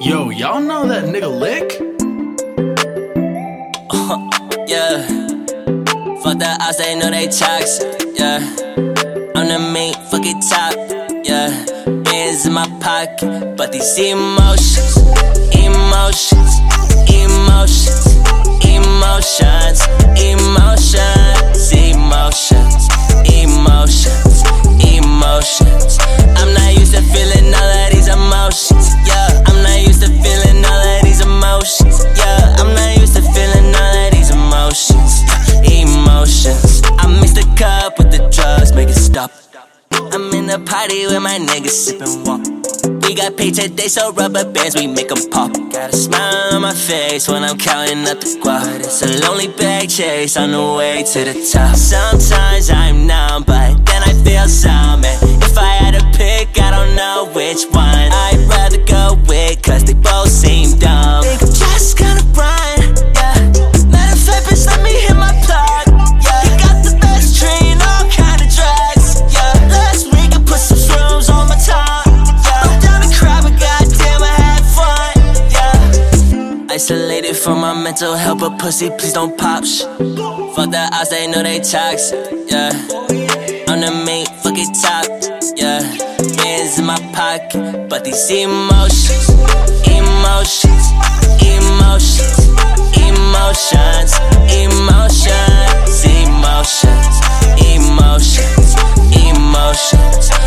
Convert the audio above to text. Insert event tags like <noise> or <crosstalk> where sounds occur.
y'all know that nigga Lic? <laughs> Yeah. Fuck that ass, they know they toxic. Yeah. I'm the main fucking top. Yeah. Bands in my pocket, but these emotions, party with my niggas sipping wock. We got paid today, so rubber bands, we make 'em pop. Got a smile on my face when I'm counting up the guap. It's a lonely bag chase on the way to the top. Sometimes I'm numb, but then I feel some. If I had to pick, I don't know which one. I'd rather go with, cause they both seem dumb. isolated from my mental health, but pussy, please don't pop. Sh- fuck the eyes, they know they toxic. Yeah, I'm the main fucking top. Yeah, hands in my pocket, but these emotions, emotions, emotions, emotions, emotions, emotions, emotions, emotions.